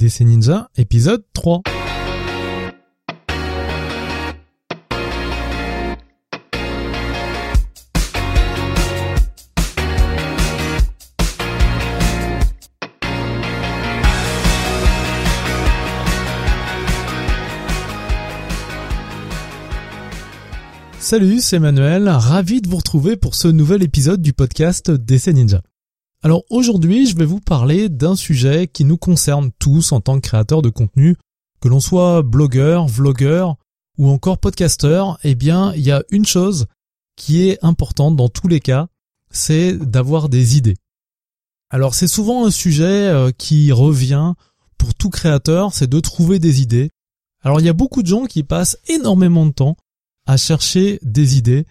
DC Ninja, épisode 3. Salut, c'est Manuel, ravi de vous retrouver pour ce nouvel épisode du podcast DC Ninja. Alors aujourd'hui, je vais vous parler d'un sujet qui nous concerne tous en tant que créateurs de contenu, que l'on soit blogueur, vlogueur ou encore podcasteur, eh bien, il y a une chose qui est importante dans tous les cas, c'est d'avoir des idées. Alors c'est souvent un sujet euh, qui revient pour tout créateur, c'est de trouver des idées. Alors il y a beaucoup de gens qui passent énormément de temps à chercher des idées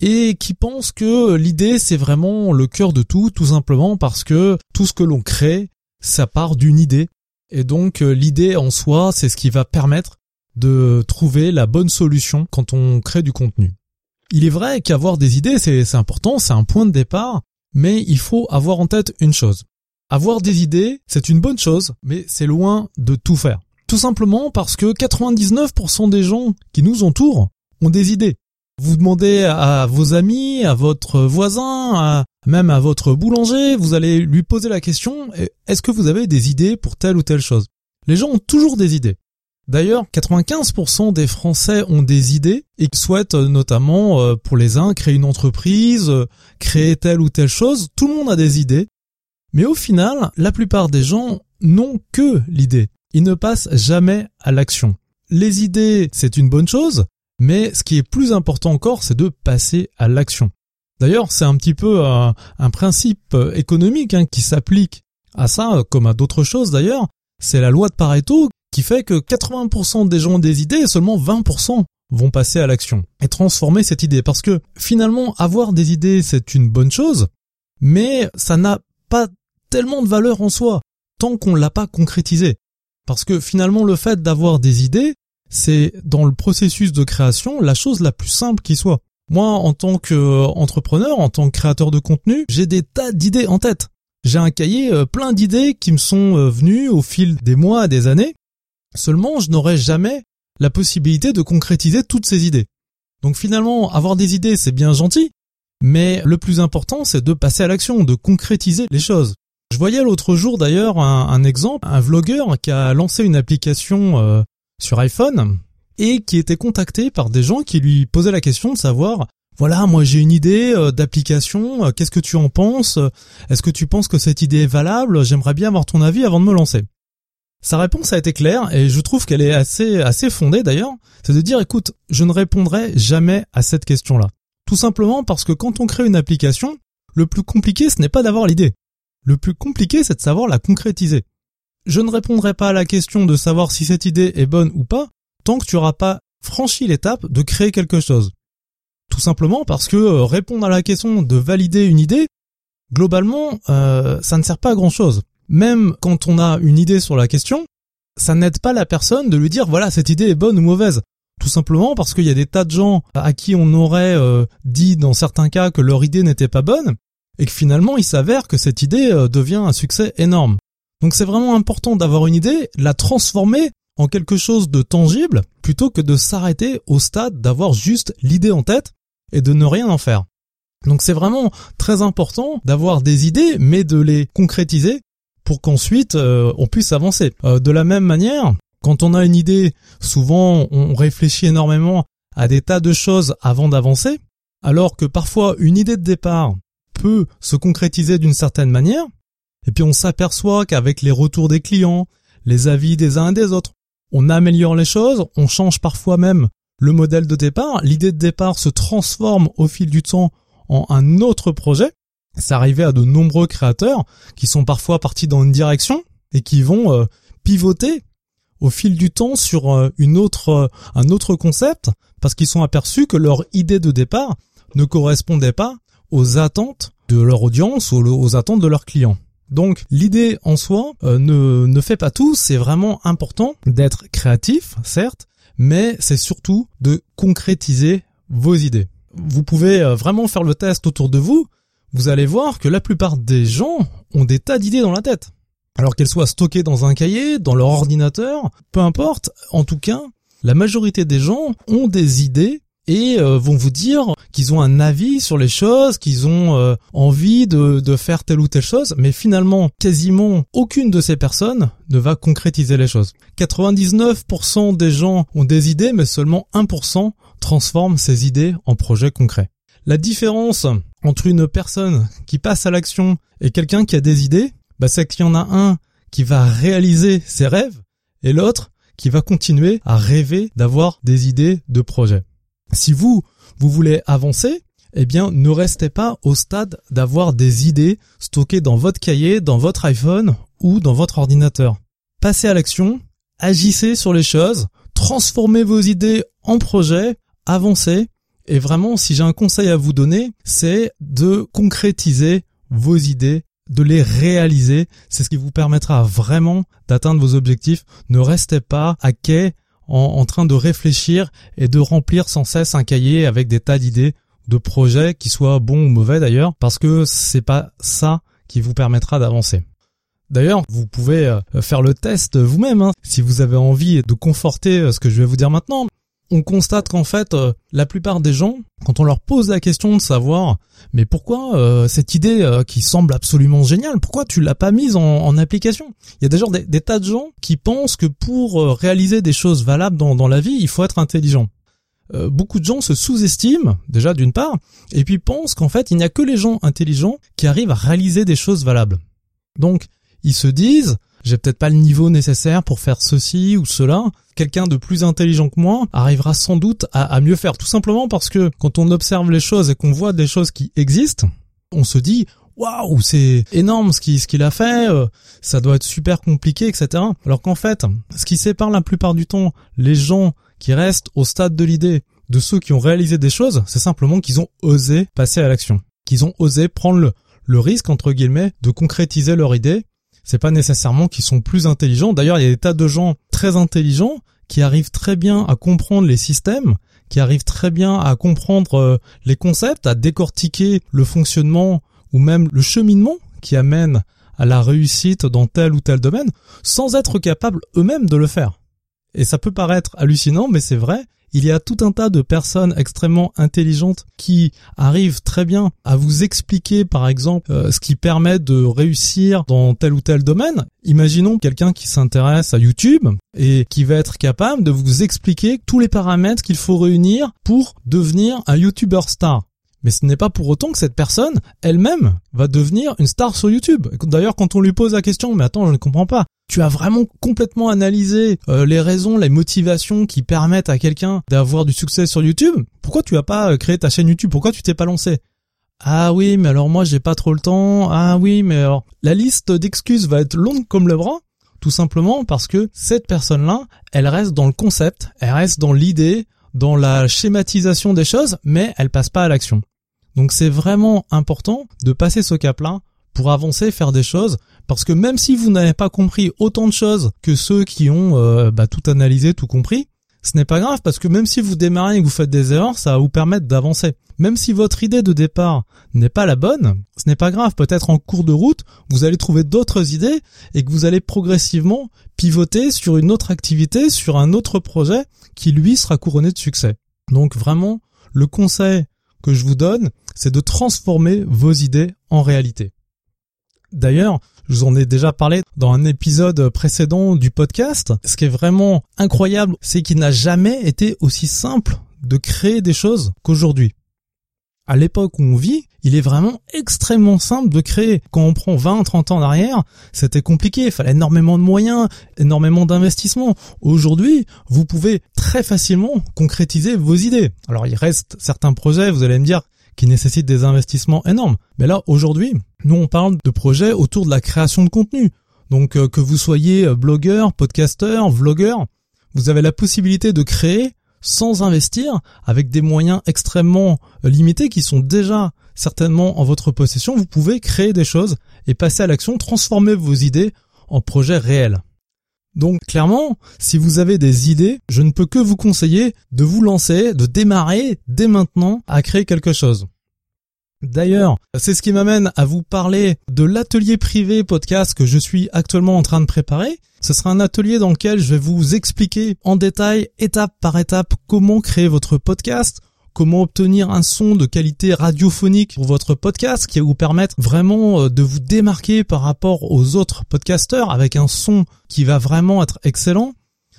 et qui pensent que l'idée c'est vraiment le cœur de tout, tout simplement parce que tout ce que l'on crée, ça part d'une idée. Et donc euh, l'idée en soi, c'est ce qui va permettre de trouver la bonne solution quand on crée du contenu. Il est vrai qu'avoir des idées, c'est important, c'est un point de départ, mais il faut avoir en tête une chose. Avoir des idées, c'est une bonne chose, mais c'est loin de tout faire. Tout simplement parce que 99% des gens qui nous entourent ont des idées. Vous demandez à vos amis, à votre voisin, même à votre boulanger, vous allez lui poser la question, est-ce que vous avez des idées pour telle ou telle chose? Les gens ont toujours des idées. D'ailleurs, 95% des Français ont des idées et souhaitent euh, notamment, euh, pour les uns, créer une entreprise, euh, créer telle ou telle chose. Tout le monde a des idées. Mais au final, la plupart des gens n'ont que l'idée. Ils ne passent jamais à l'action. Les idées, c'est une bonne chose, mais ce qui est plus important encore, c'est de passer à l'action. D'ailleurs, c'est un petit peu un, principe économique hein, qui s'applique à ça, comme à d'autres choses d'ailleurs. C'est la loi de Pareto qui fait que 80% des gens ont des idées et seulement 20% vont passer à l'action et transformer cette idée. Parce que finalement, avoir des idées, c'est une bonne chose, mais ça n'a pas tellement de valeur en soi tant qu'on l'a pas concrétisé. Parce que finalement, le fait d'avoir des idées, c'est dans le processus de création la chose la plus simple qui soit. Moi, en tant qu'entrepreneur, en tant que créateur de contenu, j'ai des tas d'idées en tête. J'ai un cahier euh, plein d'idées qui me sont euh, venues au fil des mois, des années. Seulement, je n'aurai jamais la possibilité de concrétiser toutes ces idées. Donc finalement, avoir des idées, c'est bien gentil, mais le plus important, c'est de passer à l'action, de concrétiser les choses. Je voyais l'autre jour d'ailleurs un, exemple, un vlogueur qui a lancé une application euh, sur iPhone et qui était contacté par des gens qui lui posaient la question de savoir voilà, moi j'ai une idée euh, d'application, euh, qu'est-ce que tu en penses Est-ce que tu penses que cette idée est valable J'aimerais bien avoir ton avis avant de me lancer. Sa réponse a été claire et je trouve qu'elle est assez assez fondée d'ailleurs, c'est de dire écoute, je ne répondrai jamais à cette question-là. Tout simplement parce que quand on crée une application, le plus compliqué ce n'est pas d'avoir l'idée. Le plus compliqué c'est de savoir la concrétiser je ne répondrai pas à la question de savoir si cette idée est bonne ou pas tant que tu n'auras pas franchi l'étape de créer quelque chose. Tout simplement parce que euh, répondre à la question de valider une idée, globalement, euh, ça ne sert pas à grand chose. Même quand on a une idée sur la question, ça n'aide pas la personne de lui dire voilà cette idée est bonne ou mauvaise. Tout simplement parce qu'il y a des tas de gens à qui on aurait euh, dit dans certains cas que leur idée n'était pas bonne et que finalement il s'avère que cette idée devient un succès énorme. Donc c'est vraiment important d'avoir une idée, la transformer en quelque chose de tangible, plutôt que de s'arrêter au stade d'avoir juste l'idée en tête et de ne rien en faire. Donc c'est vraiment très important d'avoir des idées, mais de les concrétiser pour qu'ensuite euh, on puisse avancer. Euh, de la même manière, quand on a une idée, souvent on réfléchit énormément à des tas de choses avant d'avancer, alors que parfois une idée de départ peut se concrétiser d'une certaine manière, et puis on s'aperçoit qu'avec les retours des clients, les avis des uns et des autres, on améliore les choses, on change parfois même le modèle de départ, l'idée de départ se transforme au fil du temps en un autre projet. C'est arrivé à de nombreux créateurs qui sont parfois partis dans une direction et qui vont euh, pivoter au fil du temps sur euh, une autre, euh, un autre concept parce qu'ils sont aperçus que leur idée de départ ne correspondait pas aux attentes de leur audience ou aux attentes de leurs clients. Donc l'idée en soi euh, ne, ne fait pas tout, c'est vraiment important d'être créatif, certes, mais c'est surtout de concrétiser vos idées. Vous pouvez euh, vraiment faire le test autour de vous, vous allez voir que la plupart des gens ont des tas d'idées dans la tête. Alors qu'elles soient stockées dans un cahier, dans leur ordinateur, peu importe, en tout cas, la majorité des gens ont des idées et euh, vont vous dire qu'ils ont un avis sur les choses, qu'ils ont euh, envie de, faire telle ou telle chose, mais finalement, quasiment aucune de ces personnes ne va concrétiser les choses. 99% des gens ont des idées, mais seulement 1% transforment ces idées en projets concrets. La différence entre une personne qui passe à l'action et quelqu'un qui a des idées, bah, c'est qu'il y en a un qui va réaliser ses rêves et l'autre qui va continuer à rêver d'avoir des idées de projets. Si vous, vous voulez avancer, eh bien, ne restez pas au stade d'avoir des idées stockées dans votre cahier, dans votre iPhone ou dans votre ordinateur. Passez à l'action, agissez sur les choses, transformez vos idées en projets, avancez. Et vraiment, si j'ai un conseil à vous donner, c'est de concrétiser vos idées, de les réaliser. C'est ce qui vous permettra vraiment d'atteindre vos objectifs. Ne restez pas à quai en, train de réfléchir et de remplir sans cesse un cahier avec des tas d'idées, de projets qui soient bons ou mauvais d'ailleurs, parce que c'est pas ça qui vous permettra d'avancer. D'ailleurs, vous pouvez euh, faire le test vous-même hein, si vous avez envie de conforter euh, ce que je vais vous dire maintenant on constate qu'en fait, euh, la plupart des gens, quand on leur pose la question de savoir, mais pourquoi euh, cette idée euh, qui semble absolument géniale, pourquoi tu l'as pas mise en, application? Il y a déjà des, des, tas de gens qui pensent que pour réaliser des choses valables dans, dans la vie, il faut être intelligent. beaucoup de gens se sous-estiment, déjà d'une part, et puis pensent qu'en fait, il n'y a que les gens intelligents qui arrivent à réaliser des choses valables. Donc, ils se disent, j'ai peut-être pas le niveau nécessaire pour faire ceci ou cela. Quelqu'un de plus intelligent que moi arrivera sans doute à, mieux faire, tout simplement parce que quand on observe les choses et qu'on voit des choses qui existent, on se dit waouh, c'est énorme ce qu'il a fait, euh, ça doit être super compliqué, etc. Alors qu'en fait, ce qui sépare la plupart du temps les gens qui restent au stade de l'idée de ceux qui ont réalisé des choses, c'est simplement qu'ils ont osé passer à l'action, qu'ils ont osé prendre le, le risque entre guillemets de concrétiser leur idée c'est pas nécessairement qu'ils sont plus intelligents. D'ailleurs, il y a des tas de gens très intelligents qui arrivent très bien à comprendre les systèmes, qui arrivent très bien à comprendre euh, les concepts, à décortiquer le fonctionnement ou même le cheminement qui amène à la réussite dans tel ou tel domaine, sans être capables eux-mêmes de le faire. Et ça peut paraître hallucinant, mais c'est vrai, il y a tout un tas de personnes extrêmement intelligentes qui arrivent très bien à vous expliquer, par exemple, euh, ce qui permet de réussir dans tel ou tel domaine. Imaginons quelqu'un qui s'intéresse à YouTube et qui va être capable de vous expliquer tous les paramètres qu'il faut réunir pour devenir un YouTuber star. Mais ce n'est pas pour autant que cette personne elle-même va devenir une star sur YouTube. D'ailleurs, quand on lui pose la question, mais attends, je ne comprends pas. Tu as vraiment complètement analysé euh, les raisons, les motivations qui permettent à quelqu'un d'avoir du succès sur YouTube. Pourquoi tu as pas euh, créé ta chaîne YouTube? Pourquoi tu t'es pas lancé? Ah oui, mais alors moi j'ai pas trop le temps. Ah oui, mais alors la liste d'excuses va être longue comme le bras, tout simplement parce que cette personne-là, elle reste dans le concept, elle reste dans l'idée, dans la schématisation des choses, mais elle passe pas à l'action. Donc c'est vraiment important de passer ce cap-là pour avancer, faire des choses, parce que même si vous n'avez pas compris autant de choses que ceux qui ont euh, bah, tout analysé, tout compris, ce n'est pas grave parce que même si vous démarrez et que vous faites des erreurs, ça va vous permettre d'avancer. Même si votre idée de départ n'est pas la bonne, ce n'est pas grave. Peut-être en cours de route, vous allez trouver d'autres idées et que vous allez progressivement pivoter sur une autre activité, sur un autre projet qui lui sera couronné de succès. Donc vraiment, le conseil que je vous donne, c'est de transformer vos idées en réalité. D'ailleurs, je vous en ai déjà parlé dans un épisode précédent du podcast. Ce qui est vraiment incroyable, c'est qu'il n'a jamais été aussi simple de créer des choses qu'aujourd'hui. À l'époque où on vit, il est vraiment extrêmement simple de créer. Quand on prend 20, 30 ans en c'était compliqué. Il fallait énormément de moyens, énormément d'investissements. Aujourd'hui, vous pouvez très facilement concrétiser vos idées. Alors, il reste certains projets, vous allez me dire, qui nécessitent des investissements énormes. Mais là, aujourd'hui, nous, on parle de projets autour de la création de contenu. Donc, euh, que vous soyez euh, blogueur, podcasteur, vlogueur, vous avez la possibilité de créer sans investir, avec des moyens extrêmement euh, limités qui sont déjà certainement en votre possession, vous pouvez créer des choses et passer à l'action, transformer vos idées en projets réels. Donc clairement, si vous avez des idées, je ne peux que vous conseiller de vous lancer, de démarrer dès maintenant à créer quelque chose. D'ailleurs, c'est ce qui m'amène à vous parler de l'atelier privé podcast que je suis actuellement en train de préparer. Ce sera un atelier dans lequel je vais vous expliquer en détail, étape par étape, comment créer votre podcast, comment obtenir un son de qualité radiophonique pour votre podcast qui va vous permettre vraiment euh, de vous démarquer par rapport aux autres podcasteurs avec un son qui va vraiment être excellent.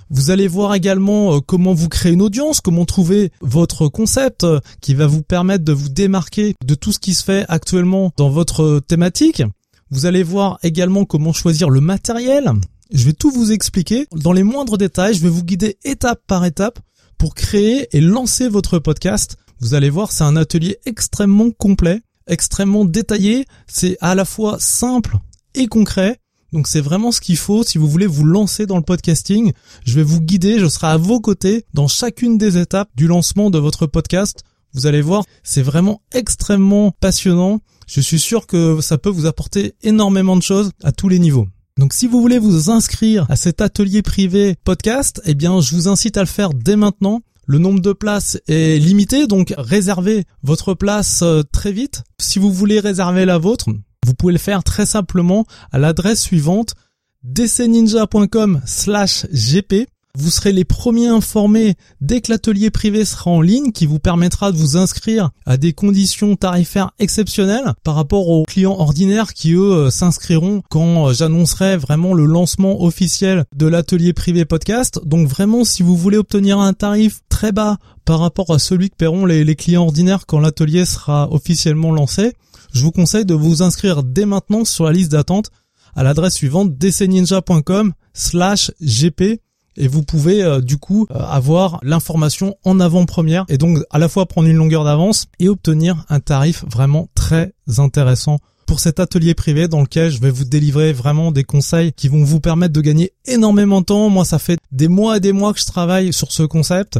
Vous allez voir également euh, comment vous créer une audience, comment trouver votre concept euh, qui va vous permettre de vous démarquer de tout ce qui se fait actuellement dans votre thématique. Vous allez voir également comment choisir le matériel. Je vais tout vous expliquer dans les moindres détails. Je vais vous guider étape par étape pour créer et lancer votre podcast. Vous allez voir, c'est un atelier extrêmement complet, extrêmement détaillé. C'est à la fois simple et concret. Donc c'est vraiment ce qu'il faut si vous voulez vous lancer dans le podcasting. Je vais vous guider, je serai à vos côtés dans chacune des étapes du lancement de votre podcast. Vous allez voir, c'est vraiment extrêmement passionnant. Je suis sûr que ça peut vous apporter énormément de choses à tous les niveaux. Donc si vous voulez vous inscrire à cet atelier privé podcast, eh bien je vous incite à le faire dès maintenant. Le nombre de places est limité, donc réservez votre place euh, très vite. Si vous voulez réserver la vôtre, vous pouvez le faire très simplement à l'adresse suivante dcninja.com slash gp vous serez les premiers informés dès que l'atelier privé sera en ligne qui vous permettra de vous inscrire à des conditions tarifaires exceptionnelles par rapport aux clients ordinaires qui eux euh, s'inscriront quand euh, j'annoncerai vraiment le lancement officiel de l'atelier privé podcast. Donc vraiment si vous voulez obtenir un tarif très bas par rapport à celui que paieront les, clients ordinaires quand l'atelier sera officiellement lancé, je vous conseille de vous inscrire dès maintenant sur la liste d'attente à l'adresse suivante dcninja.com slash gp et vous pouvez euh, du coup euh, avoir l'information en avant-première et donc à la fois prendre une longueur d'avance et obtenir un tarif vraiment très intéressant pour cet atelier privé dans lequel je vais vous délivrer vraiment des conseils qui vont vous permettre de gagner énormément de temps. Moi, ça fait des mois et des mois que je travaille sur ce concept.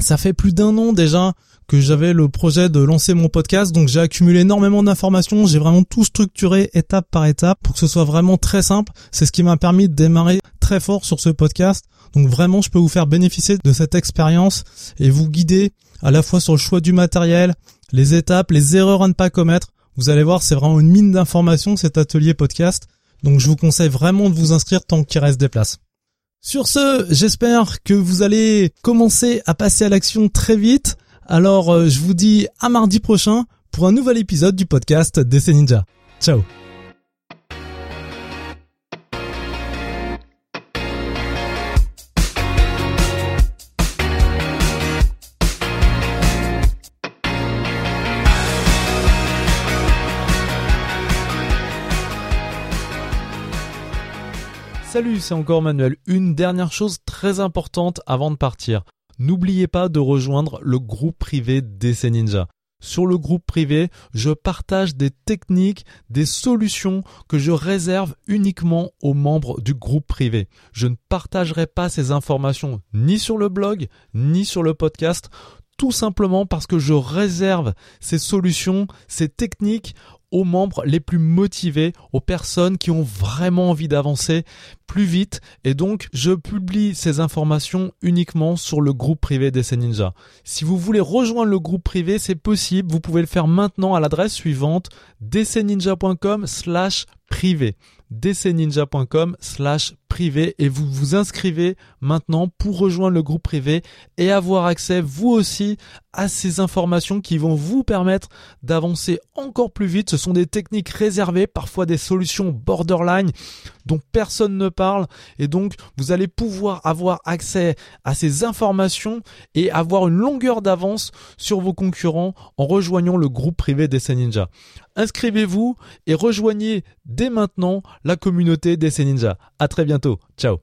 Ça fait plus d'un an déjà que j'avais le projet de lancer mon podcast, donc j'ai accumulé énormément d'informations, j'ai vraiment tout structuré étape par étape pour que ce soit vraiment très simple. C'est ce qui m'a permis de démarrer très fort sur ce podcast. Donc vraiment, je peux vous faire bénéficier de cette expérience et vous guider à la fois sur le choix du matériel, les étapes, les erreurs à ne pas commettre. Vous allez voir, c'est vraiment une mine d'informations cet atelier podcast. Donc je vous conseille vraiment de vous inscrire tant qu'il reste des places. Sur ce, j'espère que vous allez commencer à passer à l'action très vite. Alors euh, je vous dis à mardi prochain pour un nouvel épisode du podcast DC Ninja. Ciao Salut, c'est encore Manuel. Une dernière chose très importante avant de partir. N'oubliez pas de rejoindre le groupe privé DC Ninja. Sur le groupe privé, je partage des techniques, des solutions que je réserve uniquement aux membres du groupe privé. Je ne partagerai pas ces informations ni sur le blog, ni sur le podcast, tout simplement parce que je réserve ces solutions, ces techniques aux membres les plus motivés, aux personnes qui ont vraiment envie d'avancer plus vite. Et donc je publie ces informations uniquement sur le groupe privé d'Essay Ninja. Si vous voulez rejoindre le groupe privé, c'est possible, vous pouvez le faire maintenant à l'adresse suivante dcninja.com slash privé privé et vous vous inscrivez maintenant pour rejoindre le groupe privé et avoir accès vous aussi à ces informations qui vont vous permettre d'avancer encore plus vite. Ce sont des techniques réservées, parfois des solutions borderline dont personne ne parle et donc vous allez pouvoir avoir accès à ces informations et avoir une longueur d'avance sur vos concurrents en rejoignant le groupe privé des Ninja. Inscrivez-vous et rejoignez dès maintenant la communauté des Ninja. À très bientôt. Ciao.